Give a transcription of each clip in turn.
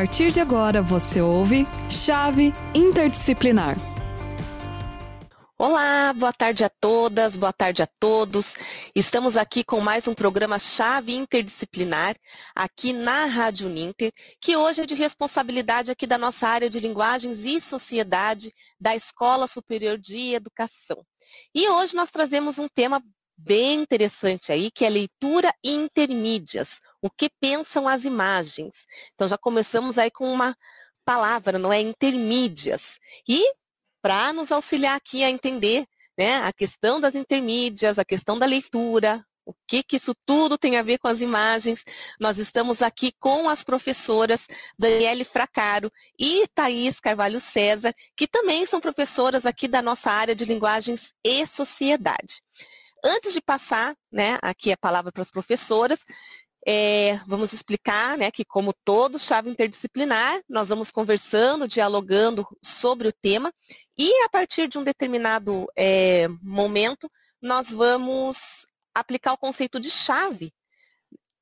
partir de agora você ouve Chave Interdisciplinar. Olá, boa tarde a todas, boa tarde a todos. Estamos aqui com mais um programa Chave Interdisciplinar, aqui na Rádio Ninter, que hoje é de responsabilidade aqui da nossa área de linguagens e sociedade da Escola Superior de Educação. E hoje nós trazemos um tema bem interessante aí, que é leitura intermídias. O que pensam as imagens? Então já começamos aí com uma palavra, não é? Intermídias. E para nos auxiliar aqui a entender né, a questão das intermídias, a questão da leitura, o que, que isso tudo tem a ver com as imagens. Nós estamos aqui com as professoras Daniele Fracaro e Thaís Carvalho César, que também são professoras aqui da nossa área de linguagens e sociedade. Antes de passar né, aqui a palavra para as professoras, é, vamos explicar né, que, como todo chave interdisciplinar, nós vamos conversando, dialogando sobre o tema e, a partir de um determinado é, momento, nós vamos aplicar o conceito de chave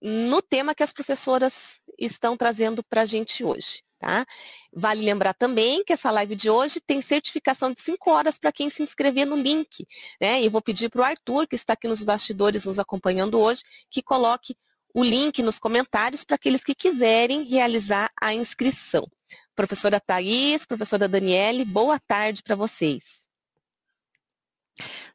no tema que as professoras estão trazendo para a gente hoje. Tá? Vale lembrar também que essa live de hoje tem certificação de 5 horas para quem se inscrever no link. Né? E vou pedir para o Arthur, que está aqui nos bastidores nos acompanhando hoje, que coloque o link nos comentários para aqueles que quiserem realizar a inscrição. Professora Thais, professora Daniele, boa tarde para vocês.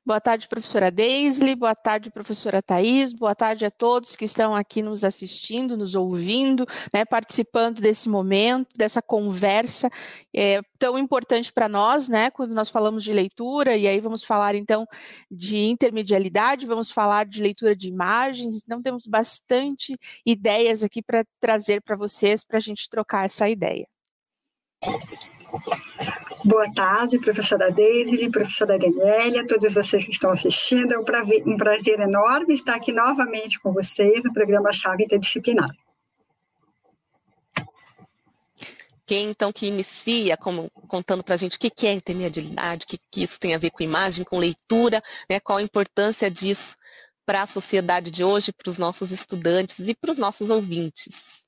Boa tarde, professora Deisley, boa tarde, professora Thais, boa tarde a todos que estão aqui nos assistindo, nos ouvindo, né, participando desse momento, dessa conversa é, tão importante para nós, né, quando nós falamos de leitura, e aí vamos falar então de intermedialidade, vamos falar de leitura de imagens, então temos bastante ideias aqui para trazer para vocês, para a gente trocar essa ideia. Boa tarde, professora Deise, professora Daniela, todos vocês que estão assistindo. É um prazer, um prazer enorme estar aqui novamente com vocês no programa Chave Interdisciplinar. Quem então que inicia como, contando para a gente o que, que é intermedialidade, o que, que isso tem a ver com imagem, com leitura, né, qual a importância disso para a sociedade de hoje, para os nossos estudantes e para os nossos ouvintes.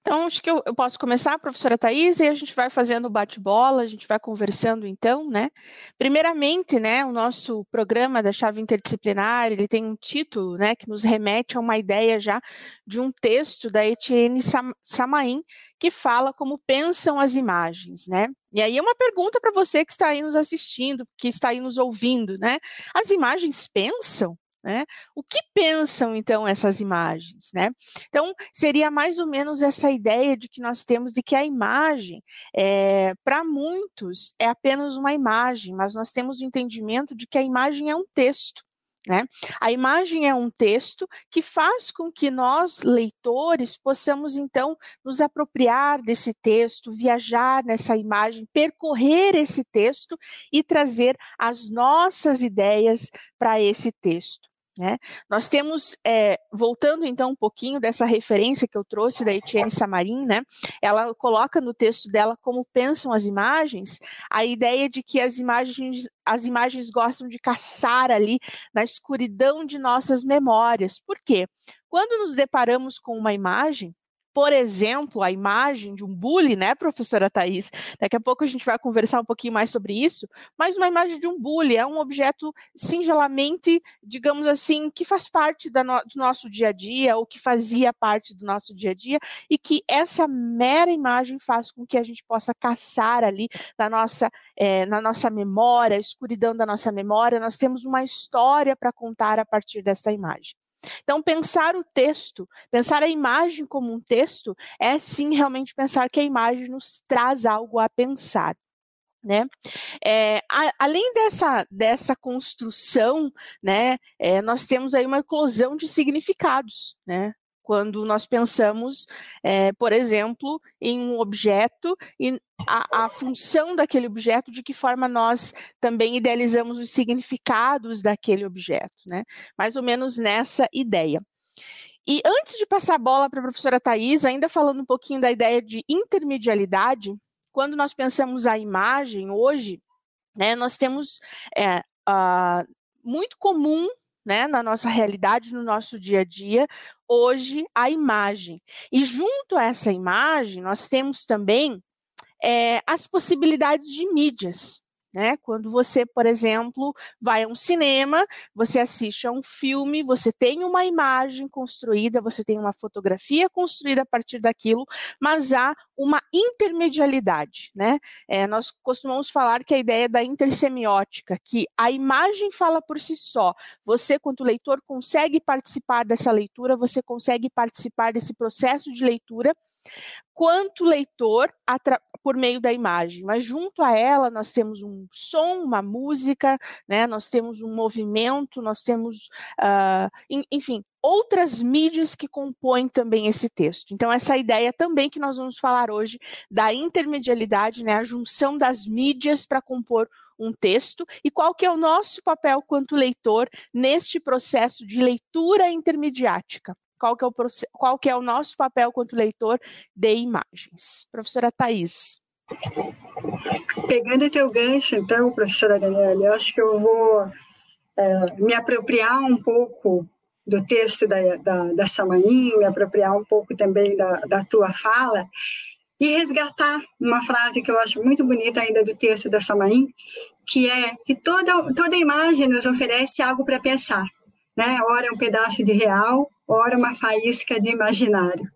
Então, acho que eu, eu, posso começar, professora Thais, e a gente vai fazendo bate-bola, a gente vai conversando então, né? Primeiramente, né, o nosso programa da chave interdisciplinar, ele tem um título, né, que nos remete a uma ideia já de um texto da Etienne Samain, que fala como pensam as imagens, né? E aí é uma pergunta para você que está aí nos assistindo, que está aí nos ouvindo, né? As imagens pensam? Né? O que pensam então essas imagens? Né? Então, seria mais ou menos essa ideia de que nós temos de que a imagem, é, para muitos, é apenas uma imagem, mas nós temos o entendimento de que a imagem é um texto. Né? A imagem é um texto que faz com que nós, leitores, possamos então nos apropriar desse texto, viajar nessa imagem, percorrer esse texto e trazer as nossas ideias para esse texto. Né? Nós temos, é, voltando então um pouquinho dessa referência que eu trouxe da Etienne Samarin, né? ela coloca no texto dela como pensam as imagens, a ideia de que as imagens, as imagens gostam de caçar ali na escuridão de nossas memórias. Por quê? Quando nos deparamos com uma imagem, por exemplo, a imagem de um bully, né, professora Thais? Daqui a pouco a gente vai conversar um pouquinho mais sobre isso, mas uma imagem de um bully é um objeto singelamente, digamos assim, que faz parte no, do nosso dia a dia, ou que fazia parte do nosso dia a dia, e que essa mera imagem faz com que a gente possa caçar ali na nossa, é, na nossa memória, a escuridão da nossa memória, nós temos uma história para contar a partir desta imagem. Então, pensar o texto, pensar a imagem como um texto, é sim realmente pensar que a imagem nos traz algo a pensar. Né? É, a, além dessa, dessa construção, né, é, nós temos aí uma eclosão de significados, né? Quando nós pensamos, é, por exemplo, em um objeto e a, a, função daquele objeto, de que forma nós também idealizamos os significados daquele objeto, né? Mais ou menos nessa ideia. E antes de passar a bola para a professora Thais, ainda falando um pouquinho da ideia de intermedialidade, quando nós pensamos a imagem hoje, né, nós temos é, muito comum né, na nossa realidade, no nosso dia a dia, hoje a imagem. E junto a essa imagem, nós temos também é, as possibilidades de mídias. Né? Quando você, por exemplo, vai a um cinema, você assiste a um filme, você tem uma imagem construída, você tem uma fotografia construída a partir daquilo, mas há uma intermedialidade. Né? É, nós costumamos falar que a ideia da intersemiótica, que a imagem fala por si só, você, quanto leitor, consegue participar dessa leitura, você consegue participar desse processo de leitura quanto leitor por meio da imagem, mas junto a ela nós temos um som, uma música, né? nós temos um movimento, nós temos, uh, enfim, outras mídias que compõem também esse texto. Então, essa ideia também que nós vamos falar hoje da intermedialidade, né? a junção das mídias para compor um texto e qual que é o nosso papel quanto leitor neste processo de leitura intermediática qual que é o, qual que é o nosso papel quanto leitor de imagens. Professora Thais. Pegando teu gancho, então, professora Daniela, eu acho que eu vou é, me apropriar um pouco do texto da, da, da Samaim, me apropriar um pouco também da, da tua fala e resgatar uma frase que eu acho muito bonita ainda do texto da Samaim, que é que toda, toda imagem nos oferece algo para pensar. Né? Ora é um pedaço de real, ora uma faísca de imaginário.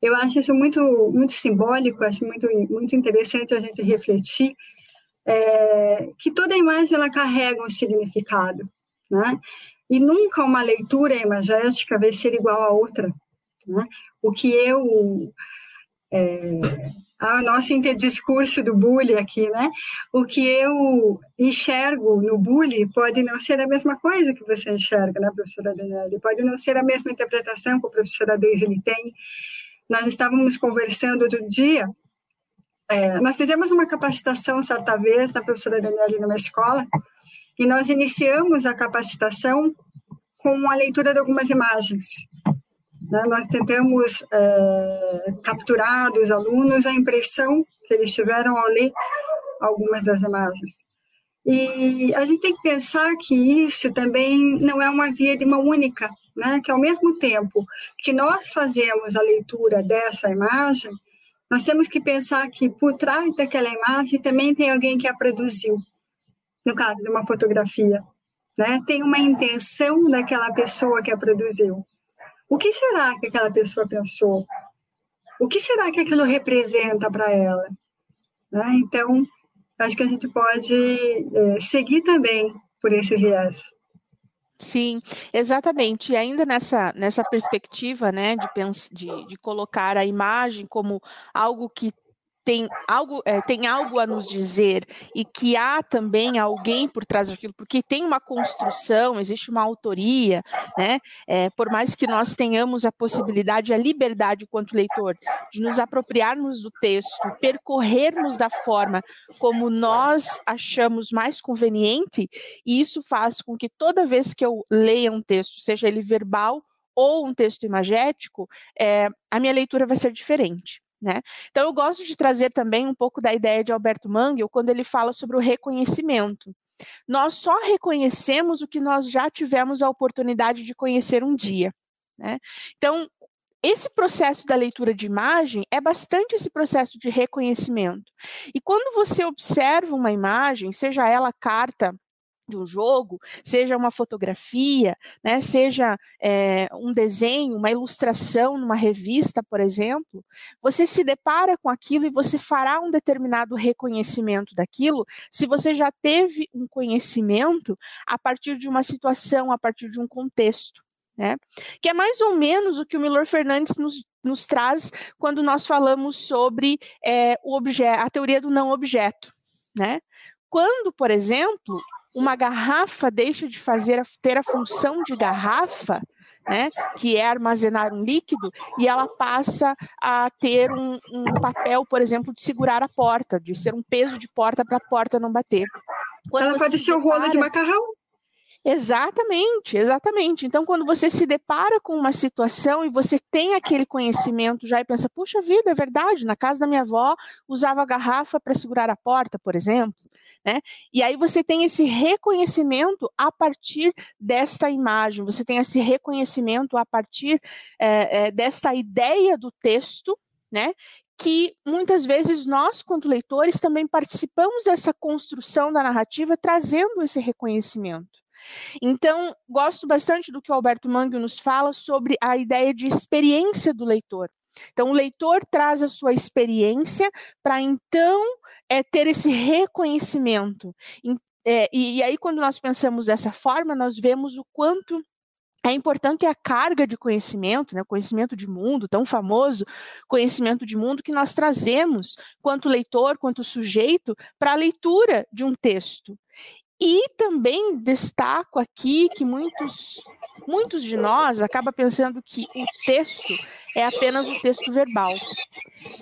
Eu acho isso muito, muito simbólico, acho muito, muito interessante a gente refletir é, que toda imagem ela carrega um significado, né? E nunca uma leitura imagética vai ser igual a outra. Né? O que eu é, ao nosso interdiscurso do bullying aqui, né? O que eu enxergo no bullying pode não ser a mesma coisa que você enxerga, né, professora Daniela? Pode não ser a mesma interpretação que a professora Deise tem. Nós estávamos conversando outro dia, é, nós fizemos uma capacitação certa vez da professora Daniela numa escola, e nós iniciamos a capacitação com a leitura de algumas imagens. Né? Nós tentamos é, capturar dos alunos a impressão que eles tiveram ao ler algumas das imagens. E a gente tem que pensar que isso também não é uma via de mão única, né? que ao mesmo tempo que nós fazemos a leitura dessa imagem, nós temos que pensar que por trás daquela imagem também tem alguém que a produziu, no caso de uma fotografia. Né? Tem uma intenção daquela pessoa que a produziu. O que será que aquela pessoa pensou? O que será que aquilo representa para ela? Né? Então, acho que a gente pode é, seguir também por esse viés. Sim, exatamente. E ainda nessa, nessa perspectiva, né, de, de, de colocar a imagem como algo que tem algo, é, tem algo a nos dizer e que há também alguém por trás daquilo, porque tem uma construção, existe uma autoria, né? É, por mais que nós tenhamos a possibilidade, a liberdade quanto leitor, de nos apropriarmos do texto, percorrermos da forma como nós achamos mais conveniente, e isso faz com que toda vez que eu leia um texto, seja ele verbal ou um texto imagético, é, a minha leitura vai ser diferente. Né? Então, eu gosto de trazer também um pouco da ideia de Alberto Mangel quando ele fala sobre o reconhecimento. Nós só reconhecemos o que nós já tivemos a oportunidade de conhecer um dia. Né? Então, esse processo da leitura de imagem é bastante esse processo de reconhecimento. E quando você observa uma imagem, seja ela carta de um jogo, seja uma fotografia, né, seja é, um desenho, uma ilustração numa revista, por exemplo, você se depara com aquilo e você fará um determinado reconhecimento daquilo se você já teve um conhecimento a partir de uma situação, a partir de um contexto. Né? Que é mais ou menos o que o Milor Fernandes nos, nos traz quando nós falamos sobre é, o objeto, a teoria do não objeto. Né? Quando, por exemplo, uma garrafa deixa de fazer ter a função de garrafa, né, que é armazenar um líquido, e ela passa a ter um, um papel, por exemplo, de segurar a porta, de ser um peso de porta para a porta não bater. Quando ela pode ser o rolo de macarrão. Exatamente, exatamente. Então, quando você se depara com uma situação e você tem aquele conhecimento já e pensa, puxa vida, é verdade, na casa da minha avó usava garrafa para segurar a porta, por exemplo. Né? E aí você tem esse reconhecimento a partir desta imagem, você tem esse reconhecimento a partir é, é, desta ideia do texto, né? Que muitas vezes nós, quanto leitores, também participamos dessa construção da narrativa, trazendo esse reconhecimento. Então, gosto bastante do que o Alberto Mangue nos fala sobre a ideia de experiência do leitor. Então, o leitor traz a sua experiência para então é, ter esse reconhecimento. É, e, e aí, quando nós pensamos dessa forma, nós vemos o quanto é importante a carga de conhecimento, né, conhecimento de mundo, tão famoso conhecimento de mundo que nós trazemos, quanto leitor, quanto sujeito, para a leitura de um texto. E também destaco aqui que muitos, muitos de nós acabam pensando que o texto é apenas o texto verbal.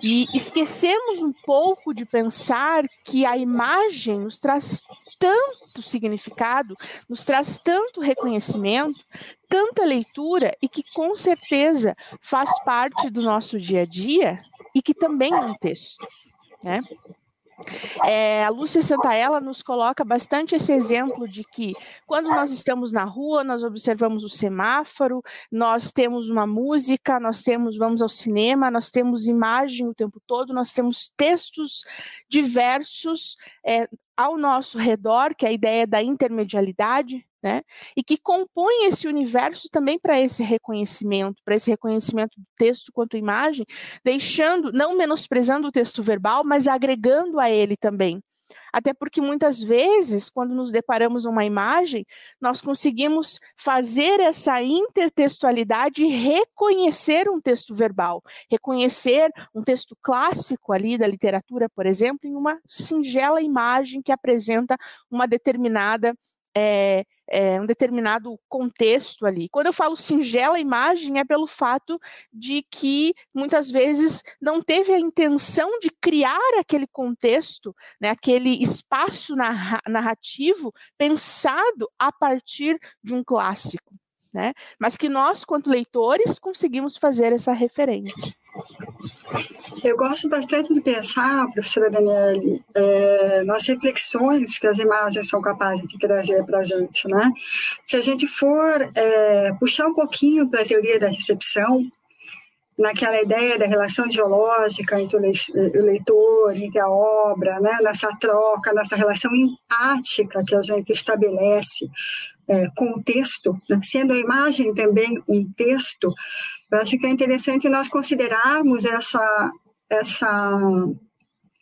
E esquecemos um pouco de pensar que a imagem nos traz tanto significado, nos traz tanto reconhecimento, tanta leitura e que com certeza faz parte do nosso dia a dia e que também é um texto. Né? É, a Lúcia Santaella nos coloca bastante esse exemplo de que quando nós estamos na rua, nós observamos o semáforo, nós temos uma música, nós temos, vamos ao cinema, nós temos imagem o tempo todo, nós temos textos diversos é, ao nosso redor, que é a ideia da intermedialidade, né? E que compõe esse universo também para esse reconhecimento, para esse reconhecimento do texto quanto imagem, deixando, não menosprezando o texto verbal, mas agregando a ele também. Até porque muitas vezes, quando nos deparamos uma imagem, nós conseguimos fazer essa intertextualidade e reconhecer um texto verbal, reconhecer um texto clássico ali da literatura, por exemplo, em uma singela imagem que apresenta uma determinada é, é, um determinado contexto ali. Quando eu falo singela imagem, é pelo fato de que muitas vezes não teve a intenção de criar aquele contexto, né, aquele espaço narrativo pensado a partir de um clássico. Né? Mas que nós, quanto leitores, conseguimos fazer essa referência. Eu gosto bastante de pensar, professora Daniele, é, nas reflexões que as imagens são capazes de trazer para a gente, né? Se a gente for é, puxar um pouquinho para a teoria da recepção, naquela ideia da relação geológica entre o leitor, entre a obra, né? nessa troca, nessa relação empática que a gente estabelece é, o né? sendo a imagem também um texto, eu acho que é interessante nós considerarmos essa, essa,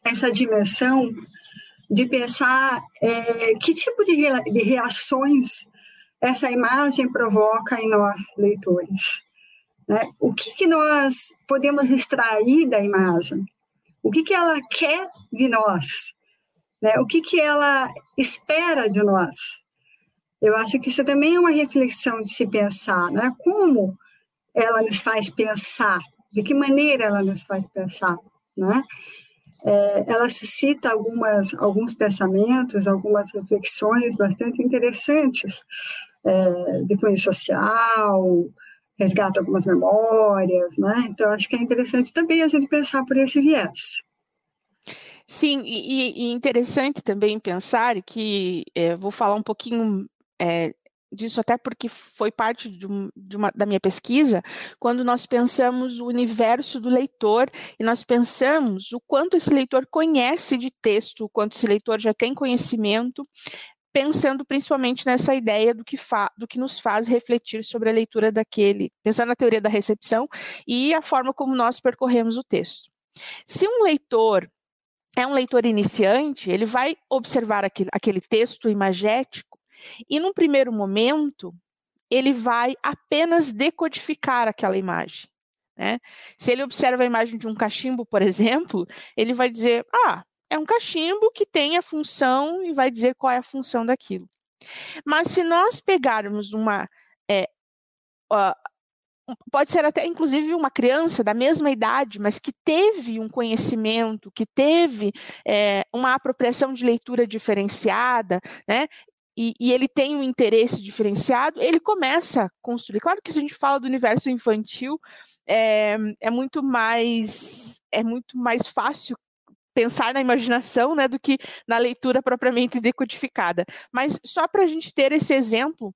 essa dimensão de pensar é, que tipo de, de reações essa imagem provoca em nós, leitores. Né? O que, que nós podemos extrair da imagem? O que, que ela quer de nós? Né? O que, que ela espera de nós? Eu acho que isso também é uma reflexão de se pensar, né? Como ela nos faz pensar, de que maneira ela nos faz pensar, né? É, ela suscita algumas, alguns pensamentos, algumas reflexões bastante interessantes é, de cunho social, resgata algumas memórias, né? Então, acho que é interessante também a gente pensar por esse viés. Sim, e, e interessante também pensar que, é, vou falar um pouquinho é, disso até porque foi parte de, um, de uma, da minha pesquisa, quando nós pensamos o universo do leitor e nós pensamos o quanto esse leitor conhece de texto, o quanto esse leitor já tem conhecimento, pensando principalmente nessa ideia do que, do que nos faz refletir sobre a leitura daquele, pensando na teoria da recepção e a forma como nós percorremos o texto. Se um leitor é um leitor iniciante, ele vai observar aquele, aquele texto imagético e num primeiro momento, ele vai apenas decodificar aquela imagem. Né? Se ele observa a imagem de um cachimbo, por exemplo, ele vai dizer: ah, é um cachimbo que tem a função e vai dizer qual é a função daquilo. Mas se nós pegarmos uma. É, uh, pode ser até inclusive uma criança da mesma idade, mas que teve um conhecimento, que teve é, uma apropriação de leitura diferenciada, né? E, e, ele tem um interesse diferenciado, ele começa a construir. Claro que se a gente fala do universo infantil, é, é muito mais é muito mais fácil pensar na imaginação né, do que na leitura propriamente decodificada. Mas só para a gente ter esse exemplo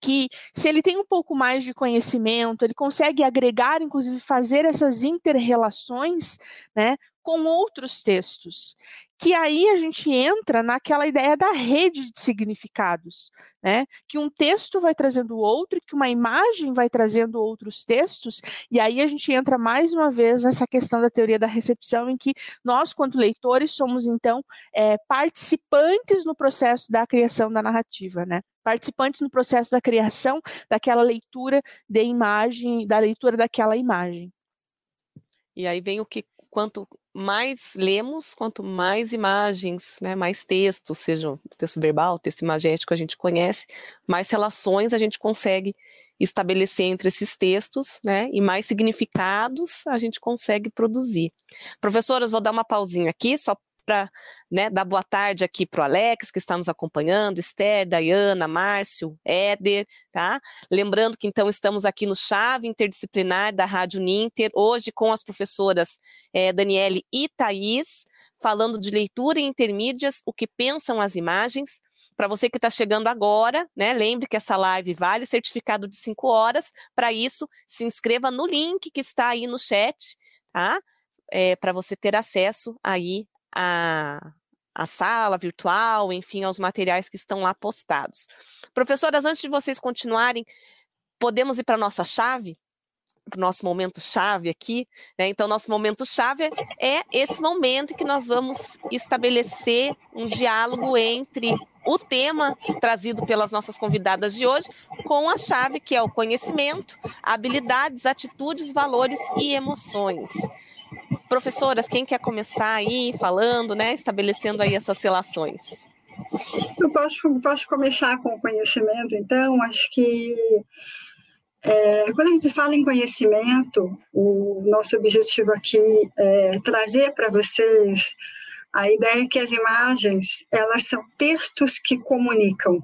que se ele tem um pouco mais de conhecimento, ele consegue agregar, inclusive fazer essas interrelações, né, com outros textos. Que aí a gente entra naquela ideia da rede de significados, né? Que um texto vai trazendo outro, que uma imagem vai trazendo outros textos, e aí a gente entra mais uma vez nessa questão da teoria da recepção, em que nós, quanto leitores, somos então é, participantes no processo da criação da narrativa, né? Participantes no processo da criação daquela leitura de imagem, da leitura daquela imagem. E aí vem o que quanto mais lemos, quanto mais imagens, né, mais textos, seja texto verbal, texto imagético a gente conhece, mais relações a gente consegue estabelecer entre esses textos, né, e mais significados a gente consegue produzir. Professoras, vou dar uma pausinha aqui só para né, dar boa tarde aqui para o Alex, que está nos acompanhando, Esther, Dayana, Márcio, Éder, tá? Lembrando que então estamos aqui no Chave Interdisciplinar da Rádio Ninter, hoje com as professoras é, Daniele e Thaís, falando de leitura e intermídias, o que pensam as imagens. Para você que está chegando agora, né, lembre que essa live vale certificado de 5 horas. Para isso, se inscreva no link que está aí no chat, tá? É, para você ter acesso aí a, a sala virtual, enfim, aos materiais que estão lá postados. Professoras, antes de vocês continuarem, podemos ir para a nossa chave? Para o nosso momento chave aqui, né? Então, nosso momento chave é esse momento que nós vamos estabelecer um diálogo entre o tema trazido pelas nossas convidadas de hoje com a chave que é o conhecimento, habilidades, atitudes, valores e emoções. Professoras, quem quer começar aí falando, né, estabelecendo aí essas relações? Eu posso, posso começar com o conhecimento, então, acho que é, quando a gente fala em conhecimento, o nosso objetivo aqui é trazer para vocês a ideia que as imagens, elas são textos que comunicam.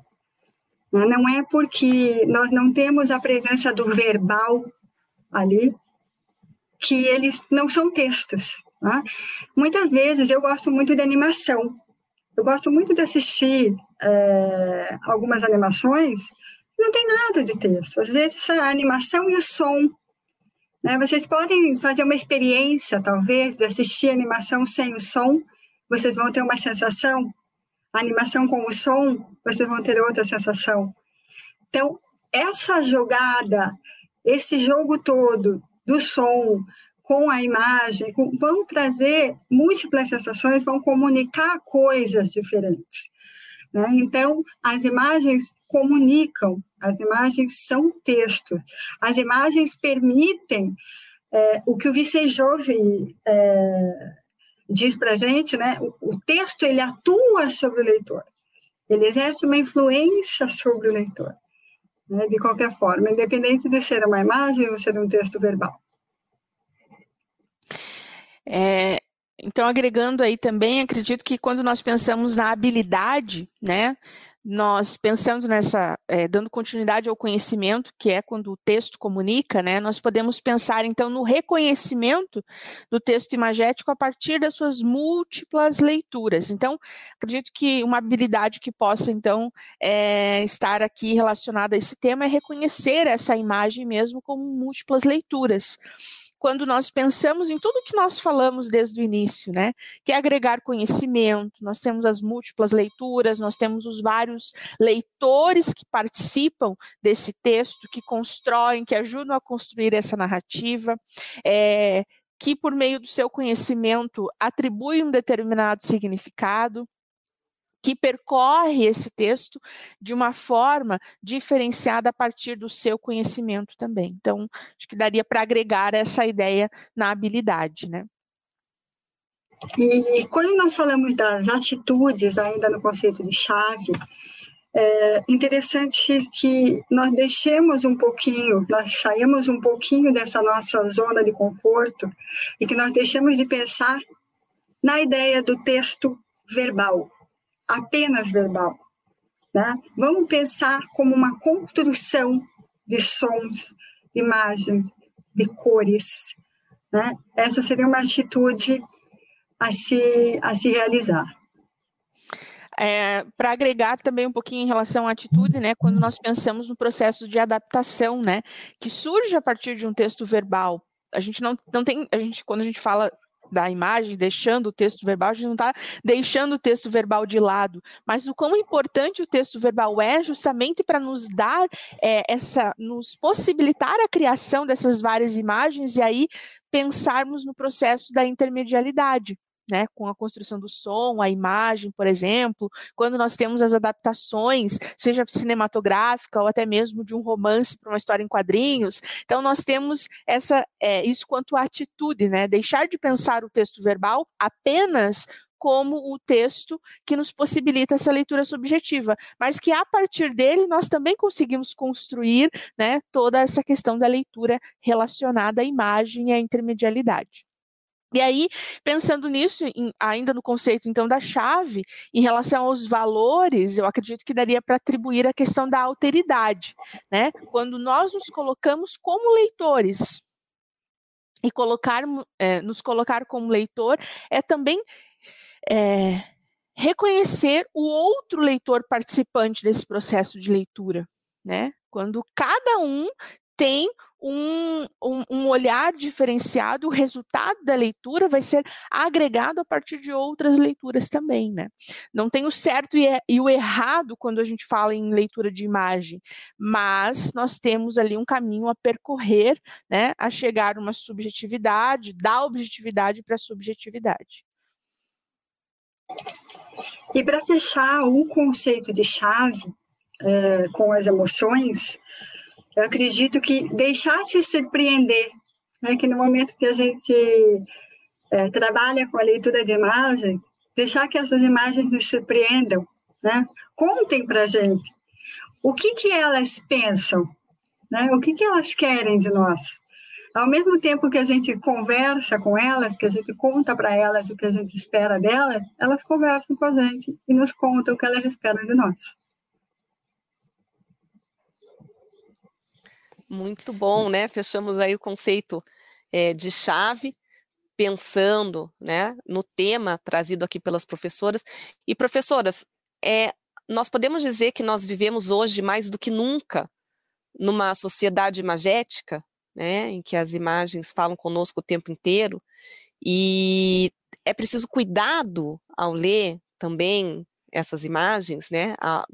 Não é porque nós não temos a presença do verbal ali, que eles não são textos. Tá? Muitas vezes eu gosto muito de animação. Eu gosto muito de assistir é, algumas animações não tem nada de texto. Às vezes a animação e o som. Né? Vocês podem fazer uma experiência, talvez, de assistir animação sem o som. Vocês vão ter uma sensação. A animação com o som, vocês vão ter outra sensação. Então, essa jogada, esse jogo todo do som com a imagem, com, vão trazer múltiplas sensações, vão comunicar coisas diferentes. Né? Então, as imagens comunicam, as imagens são texto, as imagens permitem é, o que o Vicejove é, diz para a gente, né? O, o, texto ele atua sobre o leitor, ele exerce uma influência sobre o leitor né, de qualquer forma, independente de ser uma imagem ou ser um texto verbal. É, então, agregando aí também, acredito que quando nós pensamos na habilidade, né, nós pensando nessa, é, dando continuidade ao conhecimento, que é quando o texto comunica, né, nós podemos pensar então no reconhecimento do texto imagético a partir das suas múltiplas leituras. Então, acredito que uma habilidade que possa então é, estar aqui relacionada a esse tema é reconhecer essa imagem mesmo como múltiplas leituras quando nós pensamos em tudo que nós falamos desde o início, né? Que é agregar conhecimento, nós temos as múltiplas leituras, nós temos os vários leitores que participam desse texto, que constroem, que ajudam a construir essa narrativa. É, que por meio do seu conhecimento atribui um determinado significado, que percorre esse texto de uma forma diferenciada a partir do seu conhecimento também. Então, acho que daria para agregar essa ideia na habilidade, né? E quando nós falamos das atitudes, ainda no conceito de chave, é interessante que nós deixemos um pouquinho, nós saímos um pouquinho dessa nossa zona de conforto e que nós deixemos de pensar na ideia do texto verbal, apenas verbal. Né? Vamos pensar como uma construção de sons, de imagens, de cores. Né? Essa seria uma atitude a se, a se realizar. É, Para agregar também um pouquinho em relação à atitude, né, quando nós pensamos no processo de adaptação, né, que surge a partir de um texto verbal, a gente não, não tem, a gente, quando a gente fala da imagem, deixando o texto verbal, a gente não está deixando o texto verbal de lado, mas o quão importante o texto verbal é justamente para nos dar é, essa, nos possibilitar a criação dessas várias imagens e aí pensarmos no processo da intermedialidade né, com a construção do som, a imagem, por exemplo, quando nós temos as adaptações, seja cinematográfica ou até mesmo de um romance para uma história em quadrinhos. Então, nós temos essa, é, isso quanto à atitude, né, deixar de pensar o texto verbal apenas como o texto que nos possibilita essa leitura subjetiva, mas que a partir dele nós também conseguimos construir né, toda essa questão da leitura relacionada à imagem e à intermedialidade. E aí, pensando nisso, em, ainda no conceito então da chave, em relação aos valores, eu acredito que daria para atribuir a questão da alteridade, né? Quando nós nos colocamos como leitores e colocar, é, nos colocar como leitor é também é, reconhecer o outro leitor participante desse processo de leitura, né? Quando cada um tem um, um, um, olhar diferenciado, o resultado da leitura vai ser agregado a partir de outras leituras também, né? Não tem o certo e, e, o errado quando a gente fala em leitura de imagem, mas nós temos ali um caminho a percorrer, né? A chegar uma subjetividade, da objetividade para a subjetividade. E para fechar um conceito de chave é, com as emoções, eu acredito que deixar se surpreender, né, que no momento que a gente é, trabalha com a leitura de imagens, deixar que essas imagens nos surpreendam, né? contem para a gente o que, que elas pensam, né? o que, que elas querem de nós. Ao mesmo tempo que a gente conversa com elas, que a gente conta para elas o que a gente espera delas, elas conversam com a gente e nos contam o que elas esperam de nós. Muito bom, né? Fechamos aí o conceito é, de chave, pensando né, no tema trazido aqui pelas professoras. E, professoras, é, nós podemos dizer que nós vivemos hoje mais do que nunca numa sociedade imagética, né, em que as imagens falam conosco o tempo inteiro, e é preciso cuidado ao ler também essas imagens, né, a,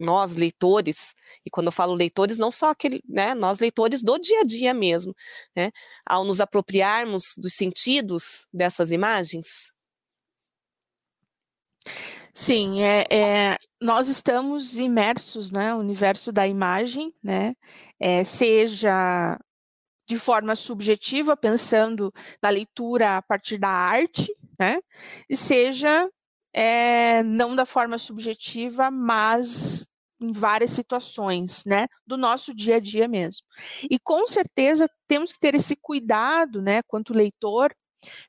nós leitores, e quando eu falo leitores, não só aquele, né, nós leitores do dia a dia mesmo, né, ao nos apropriarmos dos sentidos dessas imagens? Sim, é, é, nós estamos imersos né, no universo da imagem, né, é, seja de forma subjetiva, pensando na leitura a partir da arte, né, e seja é, não da forma subjetiva, mas em várias situações, né, do nosso dia a dia mesmo. E com certeza temos que ter esse cuidado, né, quanto leitor,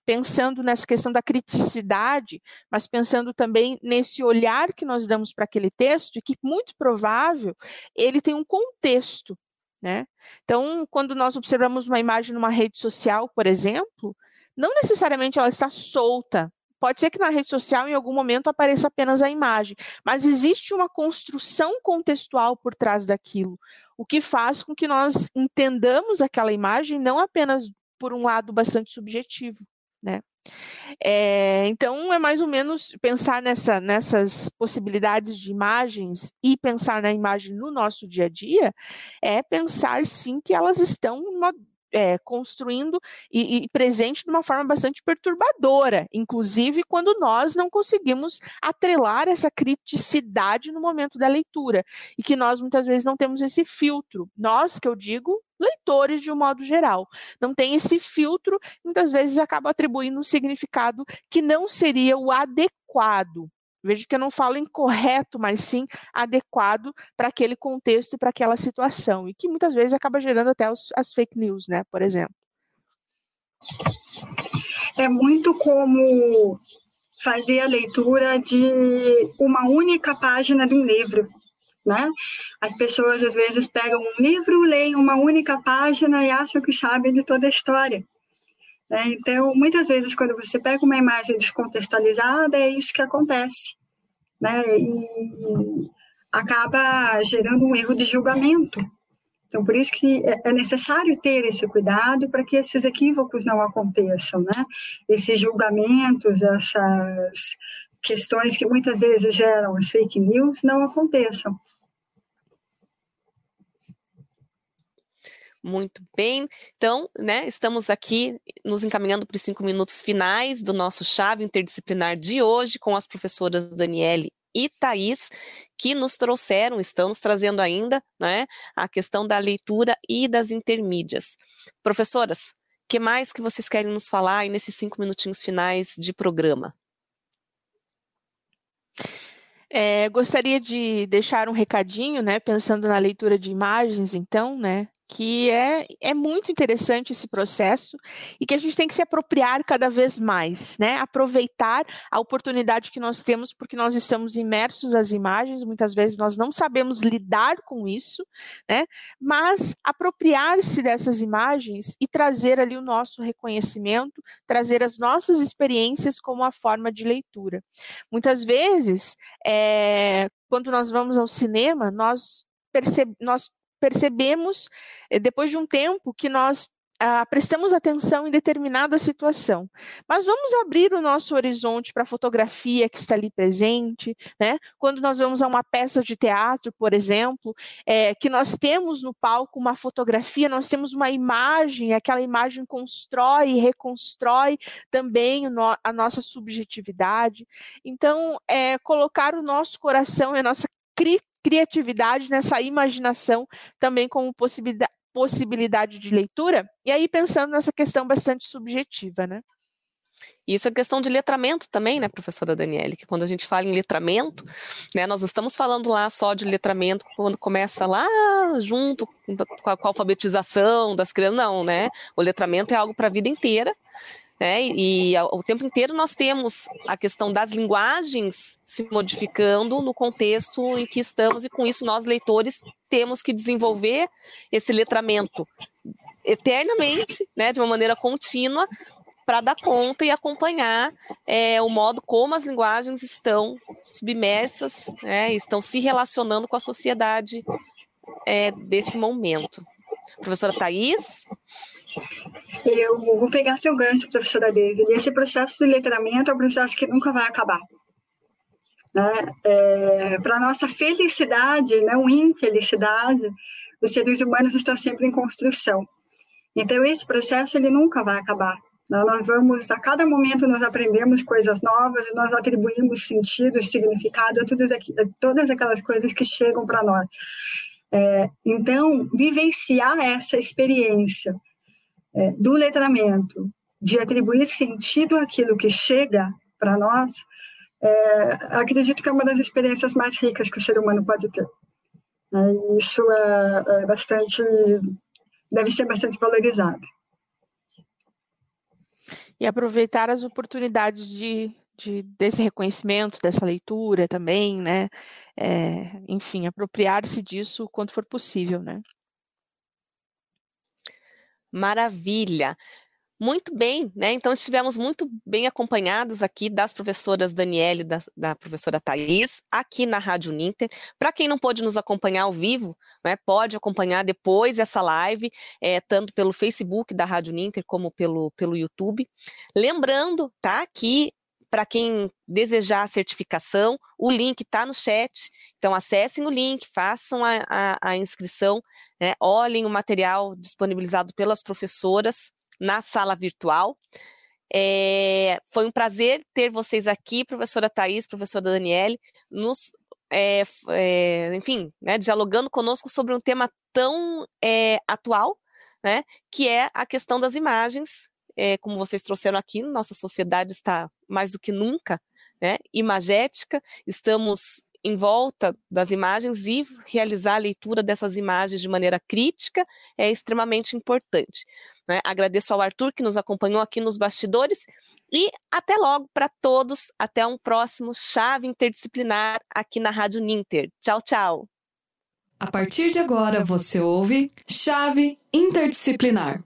pensando nessa questão da criticidade, mas pensando também nesse olhar que nós damos para aquele texto e que muito provável ele tem um contexto, né? Então, quando nós observamos uma imagem numa rede social, por exemplo, não necessariamente ela está solta, Pode ser que na rede social, em algum momento, apareça apenas a imagem, mas existe uma construção contextual por trás daquilo, o que faz com que nós entendamos aquela imagem não apenas por um lado bastante subjetivo, né? É, então, é mais ou menos pensar nessa, nessas possibilidades de imagens e pensar na imagem no nosso dia a dia, é pensar sim que elas estão é, construindo e, e, presente de uma forma bastante perturbadora, inclusive quando nós não conseguimos atrelar essa criticidade no momento da leitura e que nós muitas vezes não temos esse filtro. Nós, que eu digo, leitores de um modo geral, não tem esse filtro, muitas vezes acaba atribuindo um significado que não seria o adequado Veja que eu não falo incorreto, mas sim adequado para aquele contexto e para aquela situação, e que muitas vezes acaba gerando até os, as fake news, né, por exemplo. É muito como fazer a leitura de uma única página de um livro. Né? As pessoas às vezes pegam um livro, leem uma única página e acham que sabem de toda a história. Né? Então, muitas vezes, quando você pega uma imagem descontextualizada, é isso que acontece. Né? E acaba gerando um erro de julgamento. Então, por isso que é, é necessário ter esse cuidado para que esses equívocos não aconteçam, né? Esses julgamentos, essas questões que muitas vezes geram as fake news não aconteçam. Muito bem. Então, né, estamos aqui nos encaminhando para os cinco minutos finais do nosso chave interdisciplinar de hoje com as professoras Daniele e Thaís, que nos trouxeram, estamos trazendo ainda, né, a questão da leitura e das intermídias. Professoras, que mais que vocês querem nos falar aí nesses cinco minutinhos finais de programa? É, gostaria de deixar um recadinho, né, pensando na leitura de imagens, então, né, que é, é muito interessante esse processo e que a gente tem que se apropriar cada vez mais, né? Aproveitar a oportunidade que nós temos, porque nós estamos imersos às imagens, muitas vezes nós não sabemos lidar com isso, né? Mas apropriar-se dessas imagens e trazer ali o nosso reconhecimento, trazer as nossas experiências como uma forma de leitura. Muitas vezes, é, quando nós vamos ao cinema, nós percebemos percebemos, eh, depois de um tempo, que nós ah, prestamos atenção em determinada situação. Mas vamos abrir o nosso horizonte para a fotografia que está ali presente, né? Quando nós vamos a uma peça de teatro, por exemplo, é, que nós temos no palco uma fotografia, nós temos uma imagem, aquela imagem constrói e reconstrói também no, a nossa subjetividade. Então, é, colocar o nosso coração e a nossa crítica criatividade, nessa imaginação também como possibilidade, possibilidade de leitura, e aí pensando nessa questão bastante subjetiva, né? Isso é questão de letramento também, né, professora Daniele? Que quando a gente fala em letramento, né, nós estamos falando lá só de letramento quando começa lá junto com a, com a alfabetização das crianças, não, né? O letramento é algo para a vida inteira, né? E, e o tempo inteiro nós temos a questão das linguagens se modificando no contexto em que estamos, e com isso nós, leitores, temos que desenvolver esse letramento eternamente, né, de uma maneira contínua, para dar conta e acompanhar é, o modo como as linguagens estão submersas, né, estão se relacionando com a sociedade é, desse momento. Professora Thais? Eu vou pegar teu gancho, professora Deise. Esse processo de letramento é um processo que nunca vai acabar. Né? É, Para nossa felicidade, não infelicidade, os seres humanos estão sempre em construção. Então, esse processo ele nunca vai acabar. Né? Nós vamos, a cada momento, nós aprendemos coisas novas, nós atribuímos sentido, significado a todas aquelas coisas que chegam para nós. É, então, vivenciar essa experiência é, do letramento, de atribuir sentido àquilo que chega para nós, é, acredito que é uma das experiências mais ricas que o ser humano pode ter. É, isso é, é bastante, deve ser bastante valorizado. E aproveitar as oportunidades de, de desse reconhecimento, dessa leitura também, né? É, enfim, apropriar-se disso quanto for possível, né? Maravilha. Muito bem, né? Então estivemos muito bem acompanhados aqui das professoras Daniele e da, da, professora Thais, aqui na Rádio Ninter. Para quem não pôde nos acompanhar ao vivo, né, pode acompanhar depois essa live, é, tanto pelo Facebook da Rádio Ninter como pelo, pelo YouTube. Lembrando, tá, que para quem desejar a certificação, o link está no chat. Então, acessem o link, façam a, a, a inscrição, né? olhem o material disponibilizado pelas professoras na sala virtual. É, foi um prazer ter vocês aqui, professora Thais, professora Daniele, nos, é, é, enfim, né, dialogando conosco sobre um tema tão é, atual, né, que é a questão das imagens, é, como vocês trouxeram aqui, nossa sociedade está mais do que nunca né, imagética, estamos em volta das imagens e realizar a leitura dessas imagens de maneira crítica é extremamente importante. Né? Agradeço ao Arthur que nos acompanhou aqui nos bastidores e até logo para todos. Até um próximo Chave Interdisciplinar aqui na Rádio Ninter. Tchau, tchau. A partir de agora você ouve Chave Interdisciplinar.